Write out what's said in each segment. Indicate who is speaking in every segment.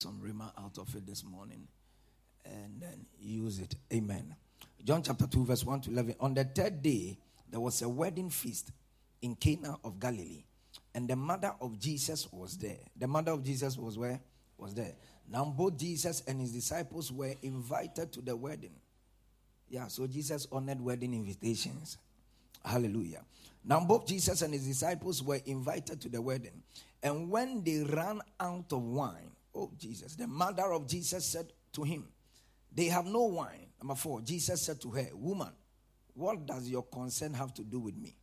Speaker 1: some rhema out of it this morning and then use it. Amen. John chapter 2, verse 1 to 11. On the third day, there was a wedding feast in Cana of Galilee, and the mother of Jesus was there. The mother of Jesus was where? Was there. Now, both Jesus and his disciples were invited to the wedding. Yeah, so Jesus honored wedding invitations. Hallelujah. Now, both Jesus and his disciples were invited to the wedding. And when they ran out of wine, oh, Jesus, the mother of Jesus said to him, They have no wine. Number four, Jesus said to her, Woman, what does your concern have to do with me?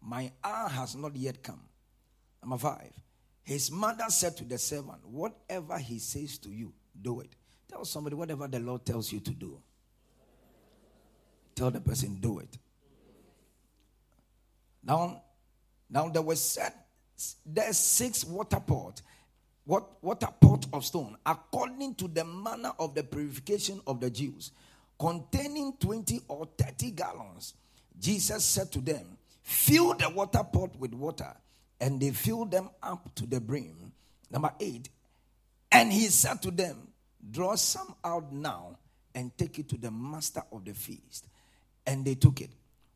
Speaker 1: My hour has not yet come. Number five, his mother said to the servant, Whatever he says to you, do it. Tell somebody, whatever the Lord tells you to do. Tell the person, do it. Now, now there were set there's six water pot, what water pot of stone, according to the manner of the purification of the Jews, containing 20 or 30 gallons. Jesus said to them, Fill the water pot with water, and they filled them up to the brim. Number eight, and he said to them, Draw some out now and take it to the master of the feast. And they took it.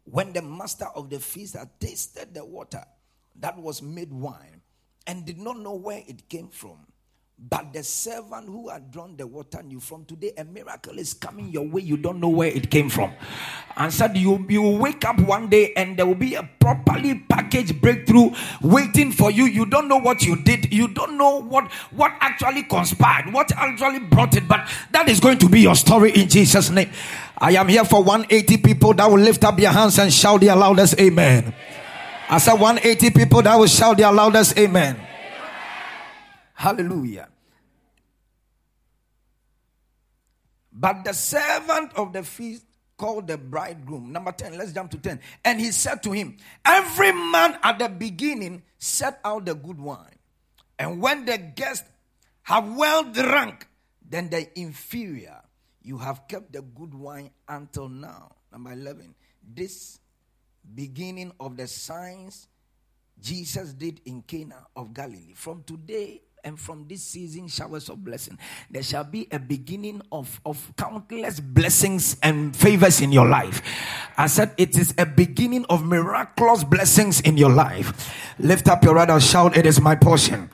Speaker 1: When the master of the feast had tasted the water that was made wine and did not know where it came from, but the servant who had drawn the water knew from today a miracle is coming your way. You don't know where it came from. And said you you wake up one day and there will be a properly packaged breakthrough waiting for you. You don't know what you did. You don't know what what actually conspired, what actually brought it. But that is going to be your story in Jesus' name. I am here for 180 people that will lift up your hands and shout their loudest amen. I said 180 people that will shout their loudest amen. Hallelujah. But the servant of the feast called the bridegroom. Number 10, let's jump to 10. And he said to him, Every man at the beginning set out the good wine. And when the guests have well drunk, then the inferior, you have kept the good wine until now. Number 11, this beginning of the signs Jesus did in Cana of Galilee. From today and from this season showers of blessing. There shall be a beginning of, of countless blessings and favors in your life. I said it is a beginning of miraculous blessings in your life. Lift up your right and shout it is my portion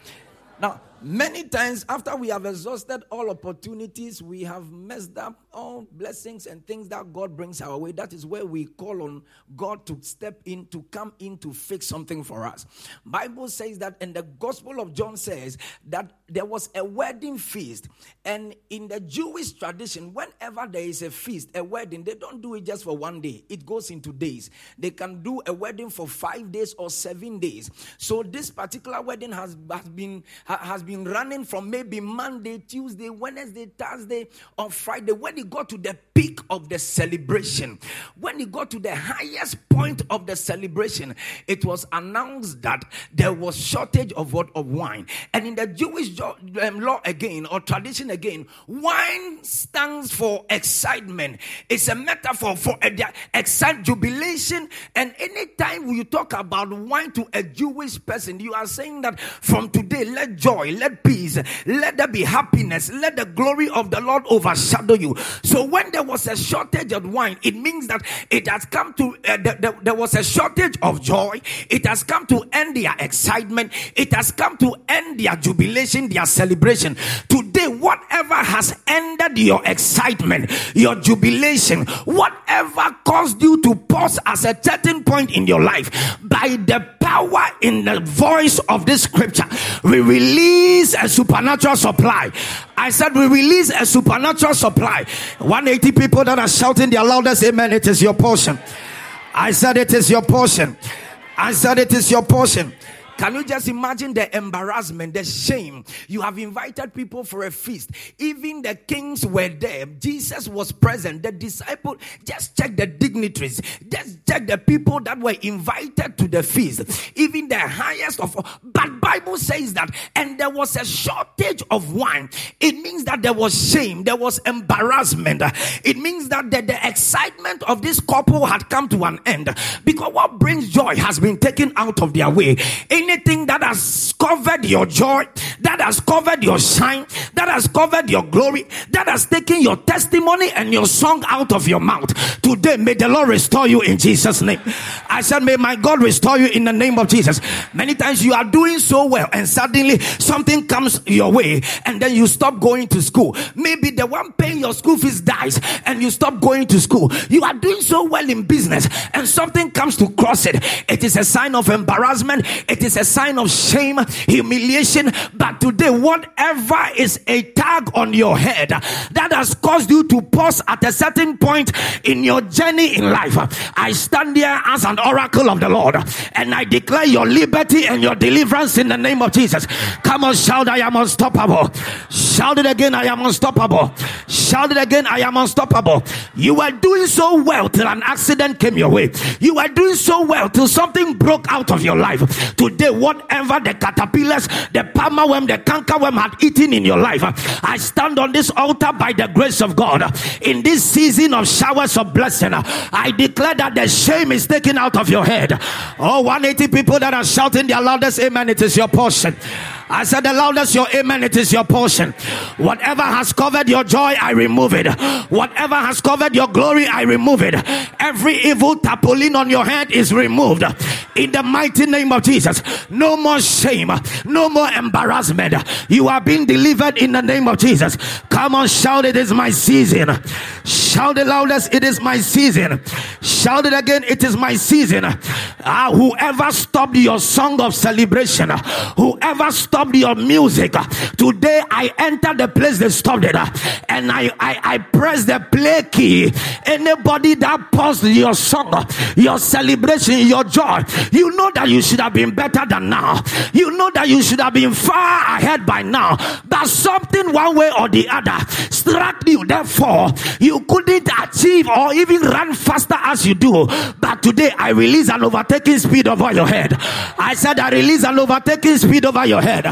Speaker 1: Many times, after we have exhausted all opportunities, we have messed up all blessings and things that God brings our way. That is where we call on God to step in, to come in to fix something for us. Bible says that, and the Gospel of John says that there was a wedding feast, and in the Jewish tradition, whenever there is a feast, a wedding, they don't do it just for one day. It goes into days. They can do a wedding for five days or seven days. So this particular wedding has, has been has been running from maybe Monday, Tuesday, Wednesday, Thursday, or Friday. When he got to the peak of the celebration, when he got to the highest point of the celebration, it was announced that there was shortage of what of wine. And in the Jewish um, law again or tradition again, wine stands for excitement. It's a metaphor for a, excite jubilation. And anytime you talk about wine to a Jewish person, you are saying that from today, let joy, let peace, let there be happiness, let the glory of the Lord overshadow you. So when there was a shortage of wine, it means that it has come to, uh, the, the, there was a shortage of joy. It has come to end their excitement. It has come to end their jubilation, their celebration. Today, whatever has ended your excitement, your jubilation, whatever caused you to pause as a certain point in your life, by the power in the voice of this scripture, we release a supernatural supply. I said we release a supernatural supply. 180 people that are shouting their loudest amen. It is your portion. I said it is your portion. I said it is your portion. Can you just imagine the embarrassment, the shame? You have invited people for a feast. Even the kings were there. Jesus was present. The disciple, just check the dignitaries. Just check the people that were invited to the feast. Even the highest of all. But Bible says that, and there was a shortage of wine. It means that there was shame. There was embarrassment. It means that the, the excitement of this couple had come to an end. Because what brings joy has been taken out of their way. In anything that has covered your joy, that has covered your shine, that has covered your glory, that has taken your testimony and your song out of your mouth. Today, may the Lord restore you in Jesus' name. I said, May my God restore you in the name of Jesus. Many times you are doing so well, and suddenly something comes your way, and then you stop going to school. Maybe the one paying your school fees dies, and you stop going to school. You are doing so well in business, and something comes to cross it. It is a sign of embarrassment, it is a sign of shame, humiliation. But today, whatever is a tag on your head that has caused you to pause at a certain point in your journey in life, I stand here as an oracle of the Lord and I declare your liberty and your deliverance in the name of Jesus. Come on, shout, I am unstoppable. Shout it again, I am unstoppable. Shout it again, I am unstoppable. You were doing so well till an accident came your way. You were doing so well till something broke out of your life. Today, whatever the caterpillars, the palmerworm, the canker worm had eaten in your life, I stand on this altar by the grace of God. In this season of showers of blessing, I declare that the shame is taken out of your head. Oh, 180 people that are shouting their loudest amen, it is your portion. I said the loudest your amen, it is your portion. Whatever has covered your joy, I remove it. Whatever has covered your glory, I remove it. Every evil tarpaulin on your head is removed. In the mighty name of Jesus. No more shame, no more embarrassment. You are being delivered in the name of Jesus. Come on, shout it is my season. Shout the loudest, it is my season. Shout it again, it is my season. Ah, whoever stopped your song of celebration, whoever stopped stopped your music. Today I enter the place they stopped it and I, I, I press the play key. Anybody that paused your song, your celebration, your joy, you know that you should have been better than now. You know that you should have been far ahead by now. But something one way or the other struck you. Therefore, you couldn't achieve or even run faster as you do. But today I release an overtaking speed over your head. I said I release an overtaking speed over your head.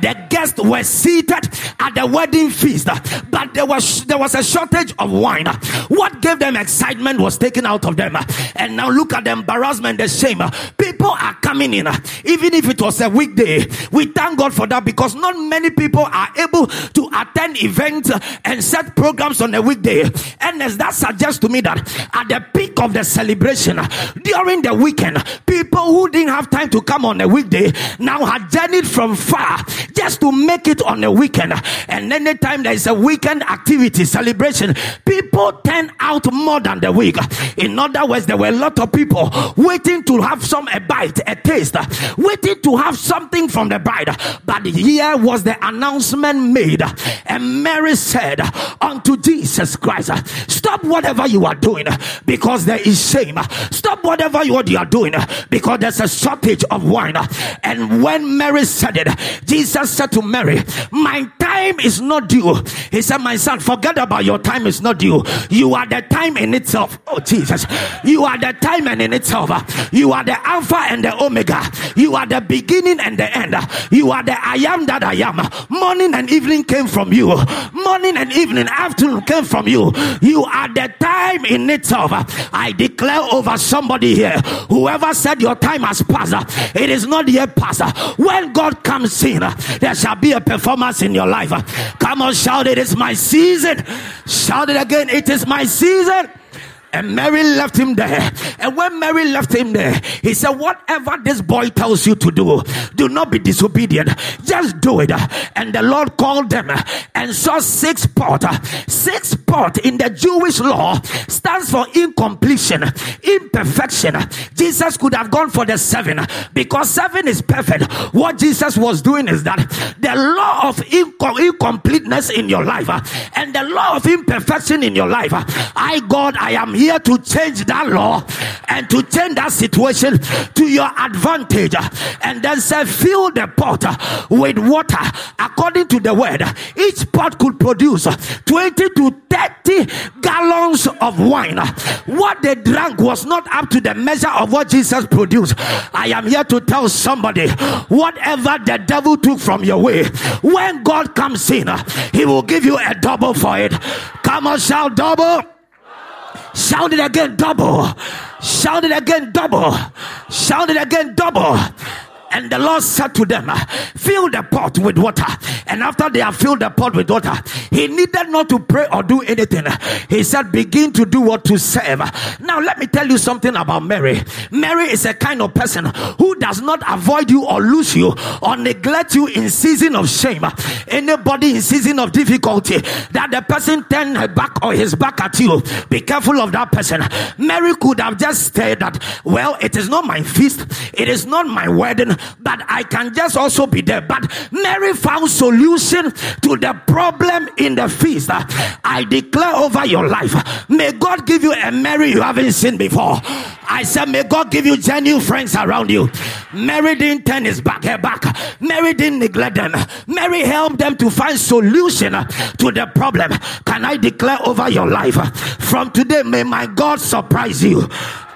Speaker 1: The guests were seated at the wedding feast, but there was there was a shortage of wine. What gave them excitement was taken out of them. And now look at the embarrassment, the shame. People are coming in, even if it was a weekday. We thank God for that because not many people are able to attend events and set programs on a weekday. And as that suggests to me that at the peak of the celebration during the weekend, people who didn't have time to come on a weekday now had journeyed from far just to make it on a weekend. And anytime there is a weekend activity celebration, people turn out more than the week. In other words, there were a lot of people waiting to have some a bite, a taste, waiting to have something from the bride. But here was the announcement made, and Mary said unto Jesus Christ, Stop whatever you are doing because there is shame. Stop whatever you are doing because there's a shortage of wine. And when Mary said it, Jesus said to Mary, My time is not due. He said, My son, forget about your time is not due. You are the time in itself. Oh, Jesus. You are the time and in itself. You are the Alpha and the Omega. You are the beginning and the end. You are the I am that I am. Morning and evening came from you. Morning and evening, afternoon came from you. You are the time in itself. I declare over somebody here, whoever said your time has passed, it is not yet passed. When God comes in, there shall be a performance in your life. Come on, shout it is my season. Shout it again, it is my season. And Mary left him there. And when Mary left him there, he said, Whatever this boy tells you to do, do not be disobedient. Just do it. And the Lord called them and saw six pot. Six pot in the Jewish law stands for incompletion, imperfection. Jesus could have gone for the seven because seven is perfect. What Jesus was doing is that the law of incompleteness in your life and the law of imperfection in your life, I, God, I am here to change that law and to change that situation to your advantage. And then say, fill the pot with water according to the word. Each pot could produce 20 to 30 gallons of wine. What they drank was not up to the measure of what Jesus produced. I am here to tell somebody whatever the devil took from your way, when God comes in, he will give you a double for it. Come on, shout double. Shout it again, double. Shout it again, double. Shout it again, double. And the Lord said to them, Fill the pot with water. And after they have filled the pot with water, he needed not to pray or do anything. He said, Begin to do what to serve. Now, let me tell you something about Mary. Mary is a kind of person who does not avoid you or lose you or neglect you in season of shame. Anybody in season of difficulty that the person turn her back or his back at you, be careful of that person. Mary could have just said that, Well, it is not my feast, it is not my wedding, but I can just also be there. But Mary found solution to the problem in the feast. I declare over your life, may God give you a Mary you haven't seen before. I said, may God give you genuine friends around you. Mary didn't turn his back, her back. Mary didn't neglect them. Mary helped them to find solution to the problem. Can I declare over your life? From today, may my God surprise you.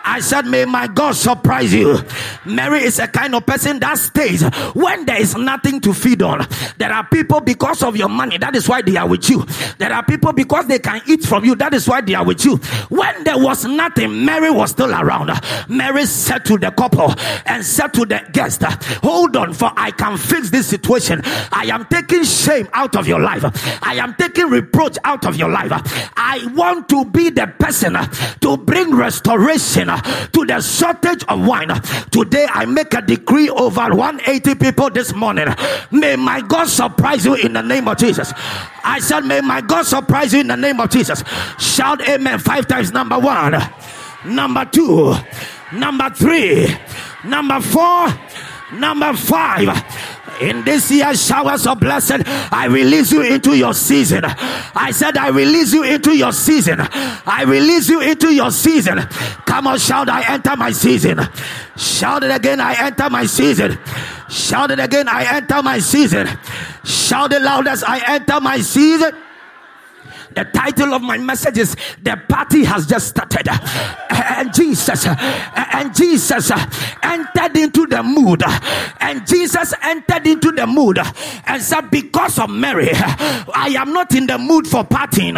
Speaker 1: I said, May my God surprise you. Mary is a kind of person that stays when there is nothing to feed on. There are people because of your money, that is why they are with you. There are people because they can eat from you, that is why they are with you. When there was nothing, Mary was still around. Mary said to the couple and said to the guest, Hold on, for I can fix this situation. I am taking shame out of your life, I am taking reproach out of your life. I want to be the person to bring restoration Uh, to the shortage of wine. Today I make a decree over 180 people this morning. May my God surprise you in the name of Jesus. I said, May my God surprise you in the name of Jesus. Shout amen five times. Number one, number two, number three, number four, number five. In this year, showers of blessing, I release you into your season. I said, I release you into your season. I release you into your season. Come on, shout, I enter my season. Shout it again, I enter my season. Shout it again, I enter my season. Shout it loudest, I enter my season. The title of my message is The Party Has Just Started. And Jesus, and Jesus entered into the mood. And Jesus entered into the mood and said, Because of Mary, I am not in the mood for partying.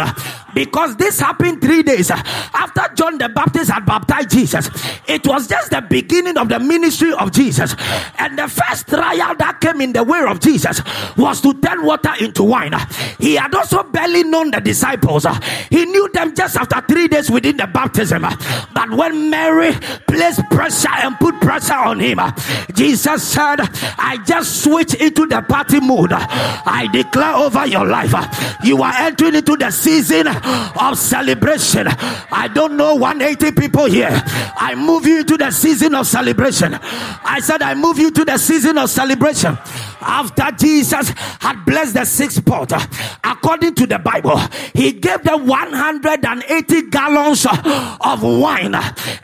Speaker 1: Because this happened three days after John the Baptist had baptized Jesus. It was just the beginning of the ministry of Jesus. And the first trial that came in the way of Jesus was to turn water into wine. He had also barely known the disciples. Uh, he knew them just after three days within the baptism. Uh, but when Mary placed pressure and put pressure on him, uh, Jesus said, I just switch into the party mood. I declare over your life, you are entering into the season of celebration. I don't know 180 people here. I move you to the season of celebration. I said, I move you to the season of celebration. After Jesus had blessed the sixth pot, according to the Bible, he gave them 180 gallons of wine,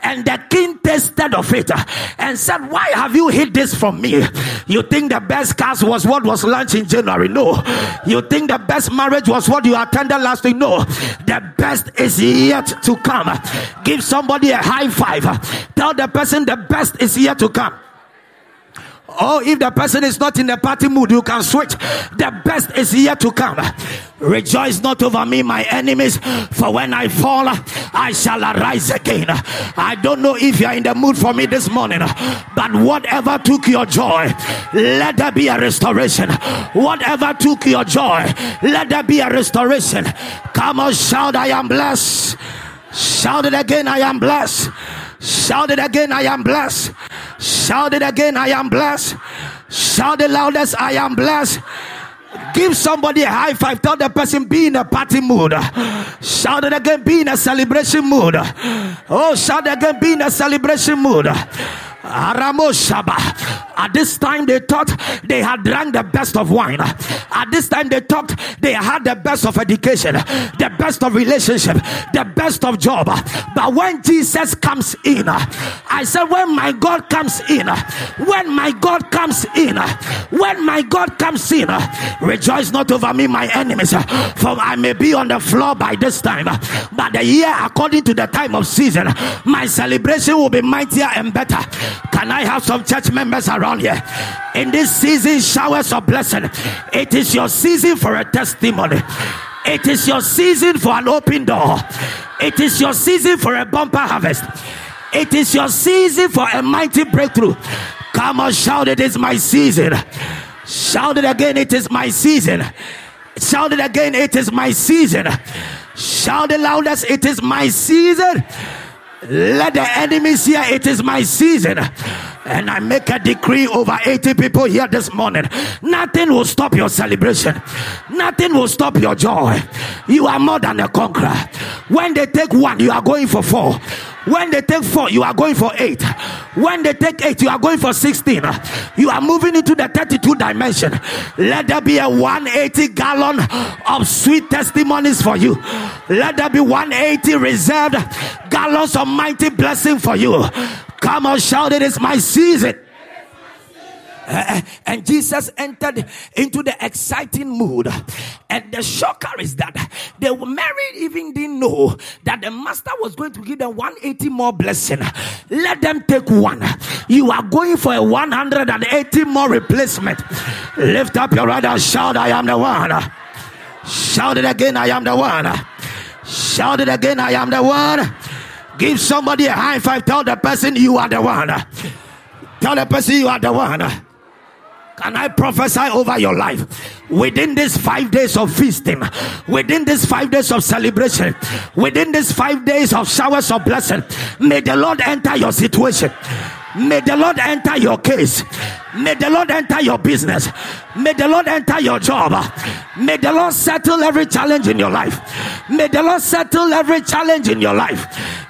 Speaker 1: and the king tasted of it and said, Why have you hid this from me? You think the best cast was what was launched in January? No. You think the best marriage was what you attended last week? No. The best is yet to come. Give somebody a high five. Tell the person the best is yet to come. Oh, if the person is not in the party mood, you can switch. The best is yet to come. Rejoice not over me, my enemies, for when I fall, I shall arise again. I don't know if you are in the mood for me this morning, but whatever took your joy, let there be a restoration. Whatever took your joy, let there be a restoration. Come on, shout, I am blessed. Shout it again, I am blessed. Shout it again, I am blessed. Shout it again, I am blessed. Shout it loudest, I am blessed. Give somebody a high five. Tell the person be in a party mood. Shout it again, be in a celebration mood. Oh, shout it again, be in a celebration mood. At this time, they thought they had drank the best of wine. At this time, they thought they had the best of education, the best of relationship, the best of job. But when Jesus comes in, I said, when my God comes in, when my God comes in, when my God comes in, rejoice not over me, my enemies, for I may be on the floor by this time. But the year, according to the time of season, my celebration will be mightier and better. Can I have some church members around here? In this season, showers of blessing. It is your season for a testimony. It is your season for an open door. It is your season for a bumper harvest. It is your season for a mighty breakthrough. Come on, shout it is my season. Shout it again, it is my season. Shout it again, it is my season. Shout it loudest, it is my season. Let the enemies hear it is my season. And I make a decree over 80 people here this morning. Nothing will stop your celebration. Nothing will stop your joy. You are more than a conqueror. When they take one, you are going for four. When they take four, you are going for eight. When they take eight, you are going for 16. You are moving into the 32 dimension. Let there be a 180 gallon of sweet testimonies for you. Let there be 180 reserved gallons of mighty blessing for you. Come on, shout it is my season. Uh, and Jesus entered into the exciting mood. And the shocker is that the married even didn't know that the master was going to give them 180 more blessing. Let them take one. You are going for a 180 more replacement. Lift up your right and shout, I am the one. Shout it again, I am the one. Shout it again, I am the one. Give somebody a high five. Tell the person you are the one. Tell the person you are the one. Can I prophesy over your life? Within these five days of feasting, within these five days of celebration, within these five days of showers of blessing, may the Lord enter your situation. May the Lord enter your case. May the Lord enter your business. May the Lord enter your job. May the Lord settle every challenge in your life. May the Lord settle every challenge in your life.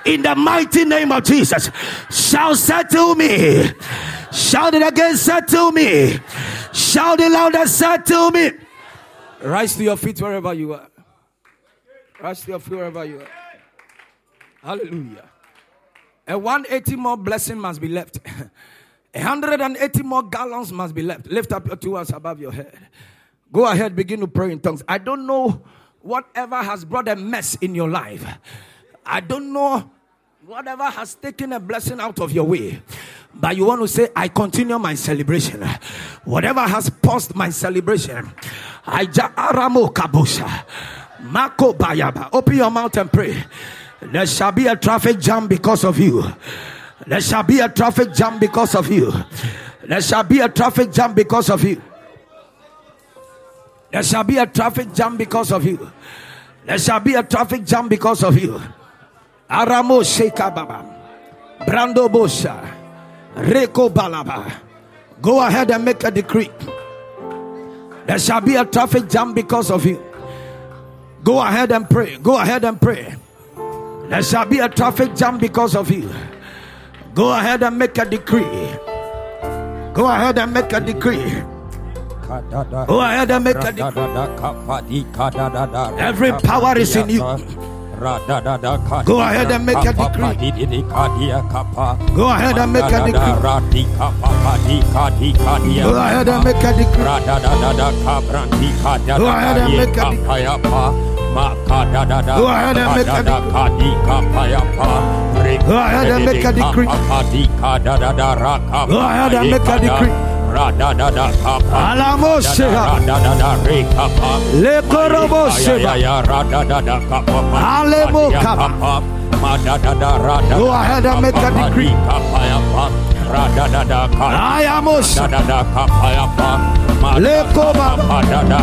Speaker 1: In the mighty name of Jesus, shall settle me. Shout it again, said to me. Shout it louder, to me.
Speaker 2: Rise to your feet wherever you are. Rise to your feet wherever you are. Hallelujah. A 180 more blessing must be left. 180 more gallons must be left. Lift up your two hands above your head. Go ahead, begin to pray in tongues. I don't know whatever has brought a mess in your life. I don't know whatever has taken a blessing out of your way. But you want to say, I continue my celebration. Whatever has paused my celebration. I aramo kabusha. Mako bayaba. Open your mouth and pray. There shall be a traffic jam because of you. There shall be a traffic jam because of you. There shall be a traffic jam because of you. There shall be a traffic jam because of you. There shall be a traffic jam because of you. Aramo Sheka Baba. Brando Bosha. Reko Balaba. Go ahead and make a decree. There shall be a traffic jam because of you. Go ahead and pray. Go ahead and pray. There shall be a traffic jam because of you. Go ahead and make a decree. Go ahead and make a decree. Go ahead and make a decree. Every power is in you. Go ahead and make a decree. Go ahead and make a decree. Go ahead and make a decree. Go ahead and make a decree. Go ahead and make a decree. Go ahead and make a decree. Go ahead and make a decree. Alamosea Le Korobosea Alemo Kapa Go ahead and make a decree. I am Le Koba makada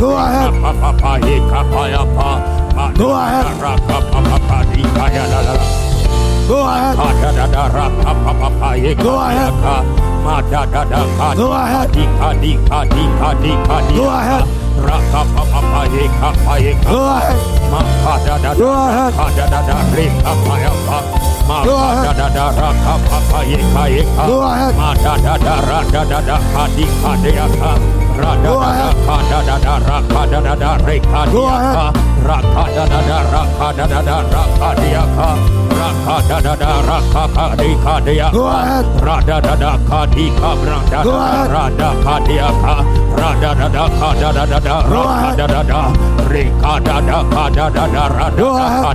Speaker 2: Go ahead. Go ahead. Go ahead. Ka di ka di Go ahead. Pa pa pa ye ka pa ye ka Go ahead. Go ahead. Go ahead. Go ahead. Go ahead.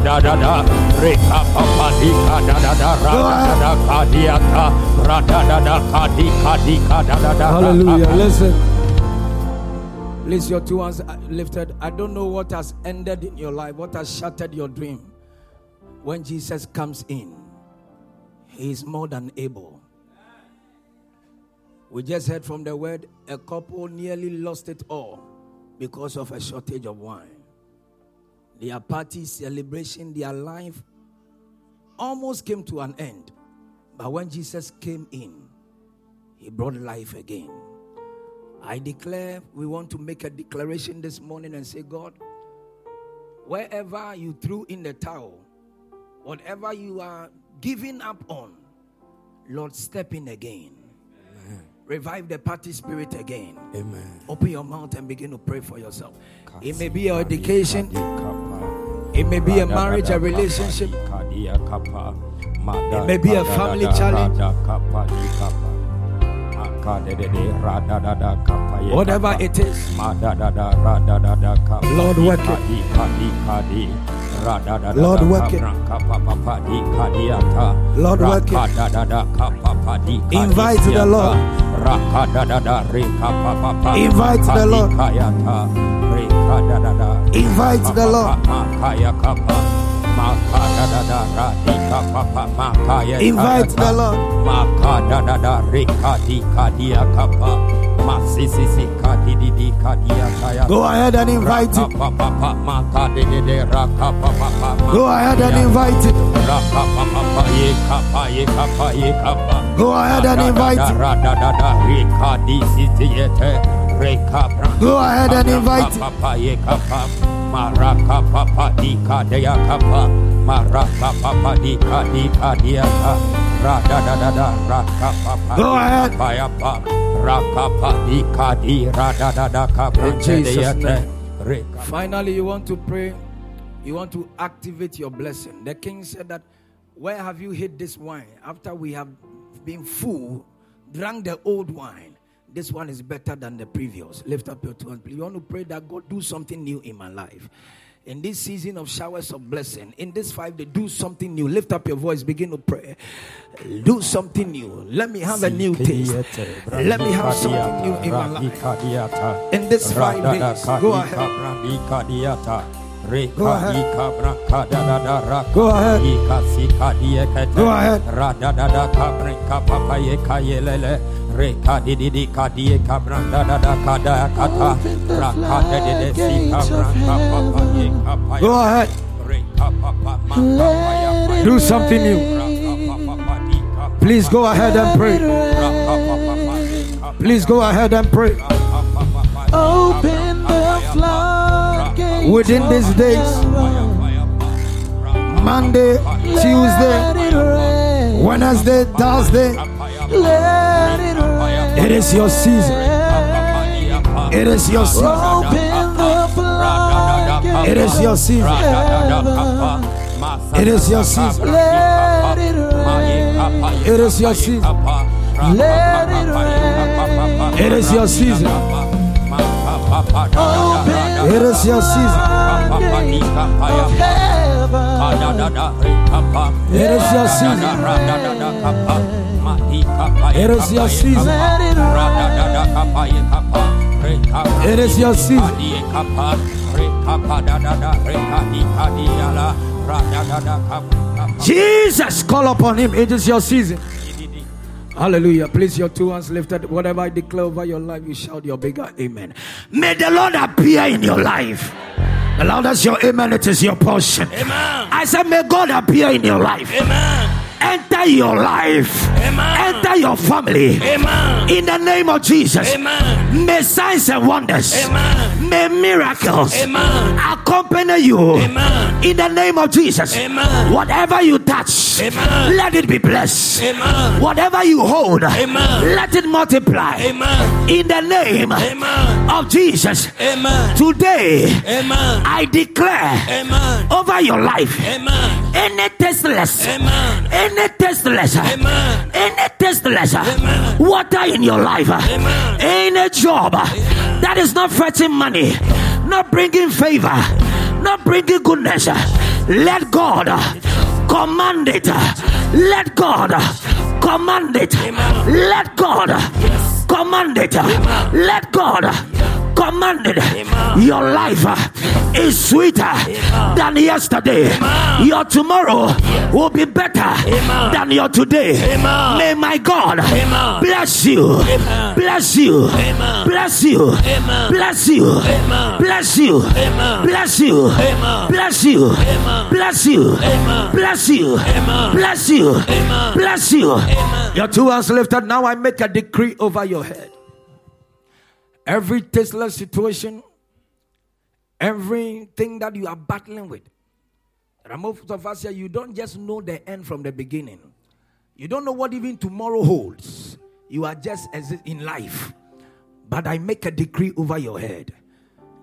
Speaker 1: Hallelujah listen Please, your two hands uh, lifted. I don't know what has ended in your life, what has shattered your dream. When Jesus comes in, He is more than able. We just heard from the word a couple nearly lost it all because of a shortage of wine. Their party, celebration, their life almost came to an end. But when Jesus came in, He brought life again. I declare, we want to make a declaration this morning and say, God, wherever you threw in the towel, whatever you are giving up on, Lord, step in again. Amen. Revive the party spirit again.
Speaker 3: Amen.
Speaker 1: Open your mouth and begin to pray for yourself. It may be your education, it may be a marriage, a relationship, it may be a family challenge. Whatever it is, Lord, work it. Lord, work it. Lord, work it. Invite the Lord. Invite the Lord. Invite the Lord. Invite the Lord. Go ahead and invite it. Go ahead and invite it. Go ahead and invite it. Go ahead and invite it. Maraka papa dika deya kapa. Maraka papa dika dika dia ka. Rada da da da raka papa. Go ahead. Paya. Raka pa dika di rada da da kapa. Finally, you want to pray. You want to activate your blessing. The king said that, Where have you hid this wine? After we have been full, drank the old wine this one is better than the previous. Lift up your two hands. You want to pray that God do something new in my life. In this season of showers of blessing, in this five day, do something new. Lift up your voice, begin to pray. Do something new. Let me have a new taste. Let me have something new in my life. In this five days, go ahead. Go ahead. Go ahead. Go ahead. Reka di di di ka di ka branda da da ka da ka ta raka de de de si ka branda pa pa ye ka pa Go ahead. Reka pa pa ma pa pa ya pa Do something new. Please go ahead and pray. Please go ahead and pray. Open the floodgates within these days. Monday, Tuesday, Wednesday, Thursday. It is your season. It is your season. It is your season. It is your season. It is your season. It is your season. It is your season. It is your season. It is your season. It is your season. Jesus, call upon him. It is your season. Hallelujah. Please, your two hands lifted. Whatever I declare over your life, you shout your bigger amen. May the Lord appear in your life. The loudest your amen, it is your portion. Amen. I said, May God appear in your life. Amen enter your life, Amen. enter your family. Amen. In the name of Jesus, Amen. may signs and wonders, Amen. May miracles Amen. accompany you. Amen. In the name of Jesus, Amen. whatever you touch, Amen. let it be blessed. Amen. Whatever you hold, Amen. let it multiply. Amen. In the name Amen. of Jesus, Amen. today, Amen. I declare Amen. over your life, Amen. any tasteless, Amen. any tasteless, Amen. any tasteless Amen. water in your life, Amen. any job. That is not fetching money, not bringing favor, not bringing goodness, let God command it. Let God command it. Let God command it. Let God commanded your life uh, is sweeter than yesterday. Your tomorrow will be better than your today. May my God bless you, bless you, bless you, bless you, bless you, bless you, bless you, bless you, bless you, bless you, bless you. Your two hands lifted. Now I make a decree over your head. Every tasteless situation, everything that you are battling with. There are most of us here, you don't just know the end from the beginning. You don't know what even tomorrow holds. You are just as in life. But I make a decree over your head.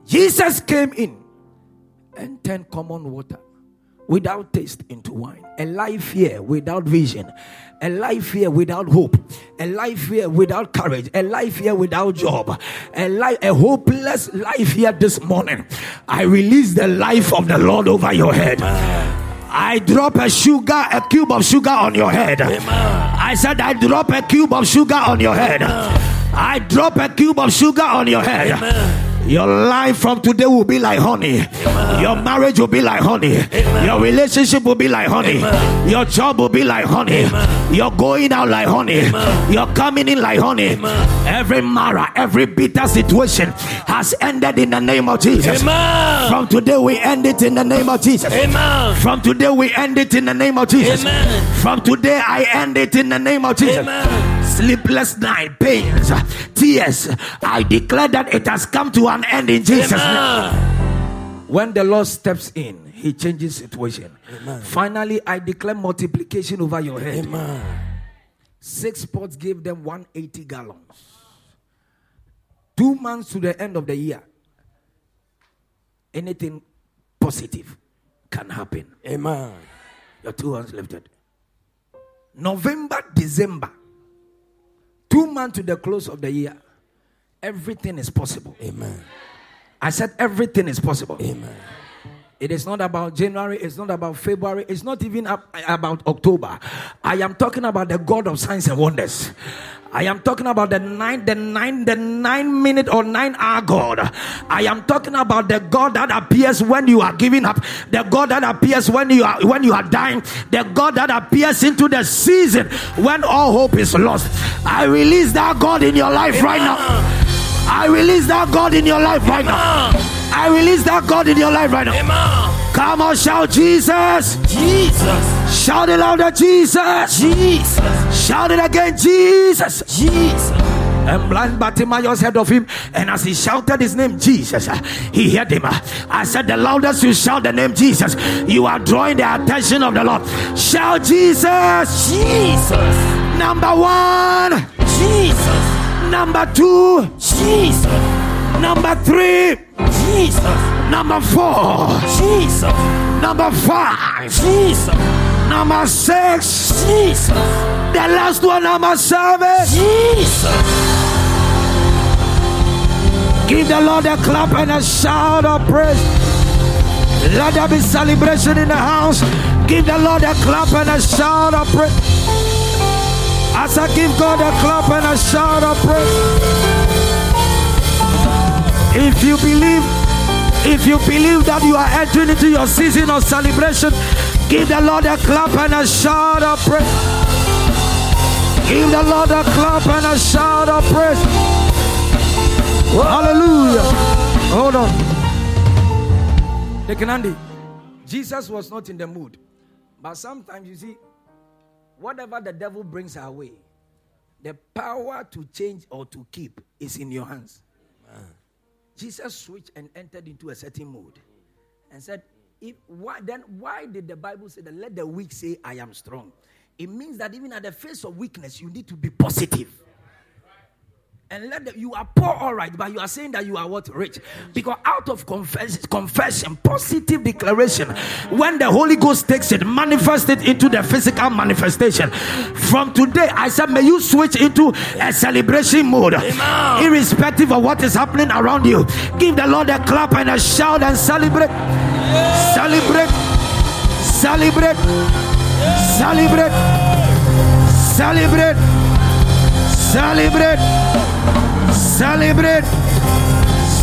Speaker 1: Jesus came in and turned common water without taste into wine. A life here without vision. A life here without hope. A life here without courage. A life here without job. A life, a hopeless life here this morning. I release the life of the Lord over your head. I drop a sugar, a cube of sugar on your head. I said, I drop a cube of sugar on your head. I drop a cube of sugar on your head. Your life from today will be like honey. Amen. Your marriage will be like honey. Amen. Your relationship will be like honey. Amen. Your job will be like honey. You're going out like honey. You're coming in like honey. Every Marah, every bitter situation has ended in the name of Jesus. From today we end it in the name of Jesus. From today we end it in the name of Jesus. From today I end it in the name of Jesus sleepless night, pains, tears. I declare that it has come to an end in Jesus' name. When the Lord steps in, He changes situation. Amen. Finally, I declare multiplication over your head. Amen. Six pots gave them 180 gallons. Two months to the end of the year, anything positive can happen.
Speaker 3: Amen.
Speaker 1: Your two hands lifted. November, December, Two months to the close of the year, everything is possible.
Speaker 3: Amen.
Speaker 1: I said everything is possible.
Speaker 3: Amen.
Speaker 1: It is not about January. It's not about February. It's not even about October. I am talking about the God of signs and wonders. I am talking about the nine, the nine, the nine minute or nine hour God. I am talking about the God that appears when you are giving up, the God that appears when you are when you are dying, the God that appears into the season when all hope is lost. I release that God in your life right now. I release that God in your life right now. I release that God in your life right now. Come on, shout Jesus.
Speaker 3: Jesus.
Speaker 1: Shout it louder, Jesus.
Speaker 3: Jesus.
Speaker 1: Shout it again, Jesus.
Speaker 3: Jesus.
Speaker 1: And blind Bartimaeus heard of him, and as he shouted his name, Jesus, he heard him. I said, The loudest you shout the name Jesus, you are drawing the attention of the Lord. Shout Jesus.
Speaker 3: Jesus.
Speaker 1: Number one.
Speaker 3: Jesus.
Speaker 1: Number two,
Speaker 3: Jesus.
Speaker 1: Number three,
Speaker 3: Jesus.
Speaker 1: Number four,
Speaker 3: Jesus.
Speaker 1: Number five,
Speaker 3: Jesus.
Speaker 1: Number six,
Speaker 3: Jesus.
Speaker 1: The last one, number seven,
Speaker 3: Jesus.
Speaker 1: Give the Lord a clap and a shout of praise. Let there be celebration in the house. Give the Lord a clap and a shout of praise. As I give God a clap and a shout of praise. If you believe, if you believe that you are entering into your season of celebration, give the Lord a clap and a shout of praise. Give the Lord a clap and a shout of praise. Hallelujah. Hold on. Take an Andy, Jesus was not in the mood. But sometimes you see, whatever the devil brings our way, the power to change or to keep is in your hands. Jesus switched and entered into a certain mood and said, if, why, then why did the Bible say that let the weak say, I am strong? It means that even at the face of weakness, you need to be positive and let them, you are poor, all right, but you are saying that you are what rich because out of confess, confession, positive declaration, when the Holy Ghost takes it, manifest it into the physical manifestation. From today, I said, may you switch into a celebration mode, Amen. irrespective of what is happening around you. Give the Lord a clap and a shout and celebrate, yeah. celebrate, celebrate, yeah. celebrate, celebrate, celebrate. Celebrate.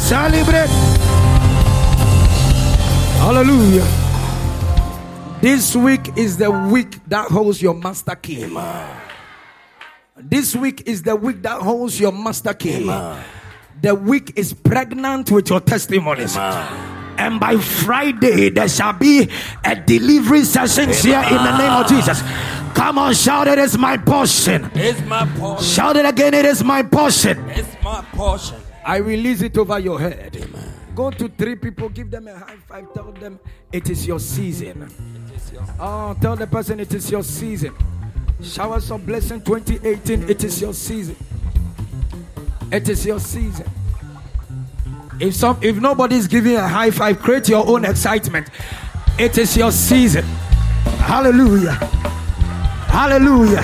Speaker 1: Celebrate. Hallelujah. This week is the week that holds your master key. This week is the week that holds your master key. The week is pregnant with your testimonies. And by Friday, there shall be a delivery session here in the name of Jesus. Come on, shout it is my portion.
Speaker 3: It's my portion.
Speaker 1: Shout it again, it is my portion.
Speaker 3: It's my portion.
Speaker 1: I release it over your head. Go to three people, give them a high five, tell them it is your season. Oh, tell the person it is your season. Showers of blessing 2018, it is your season. It is your season. If some if nobody's giving a high five, create your own excitement. It is your season. Hallelujah. Hallelujah.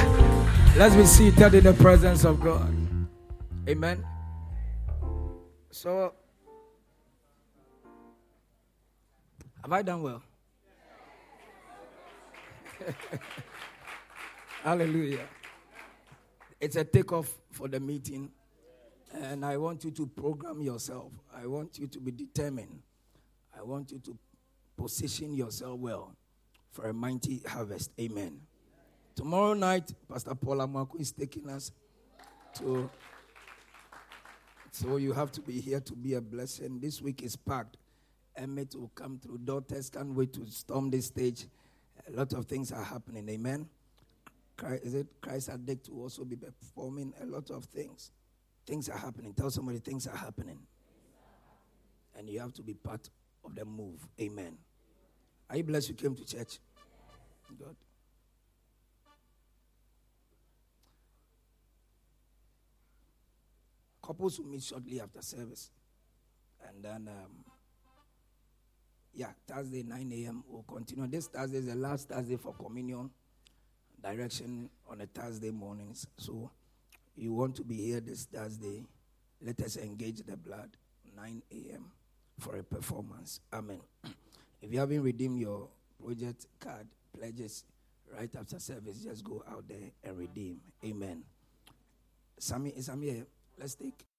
Speaker 1: Let's be seated in the presence of God. Amen. So have I done well? Hallelujah. It's a takeoff for the meeting. And I want you to program yourself. I want you to be determined. I want you to position yourself well for a mighty harvest. Amen. Tomorrow night, Pastor Paula Marco is taking us to. So you have to be here to be a blessing. This week is packed. Emmett will come through. Daughters can't wait to storm the stage. A lot of things are happening. Amen. Christ, is it Christ Addict will also be performing a lot of things. Things are happening. Tell somebody things are happening. And you have to be part of the move. Amen. Are you blessed you came to church? God. Couples will meet shortly after service. And then, um, yeah, Thursday, 9 a.m. We'll continue. This Thursday is the last Thursday for communion direction on a Thursday mornings. So you want to be here this Thursday, let us engage the blood, 9 a.m. for a performance. Amen. If you haven't redeemed your project card, pledges right after service, just go out there and redeem. Amen. Sammy, is Sammy, let's take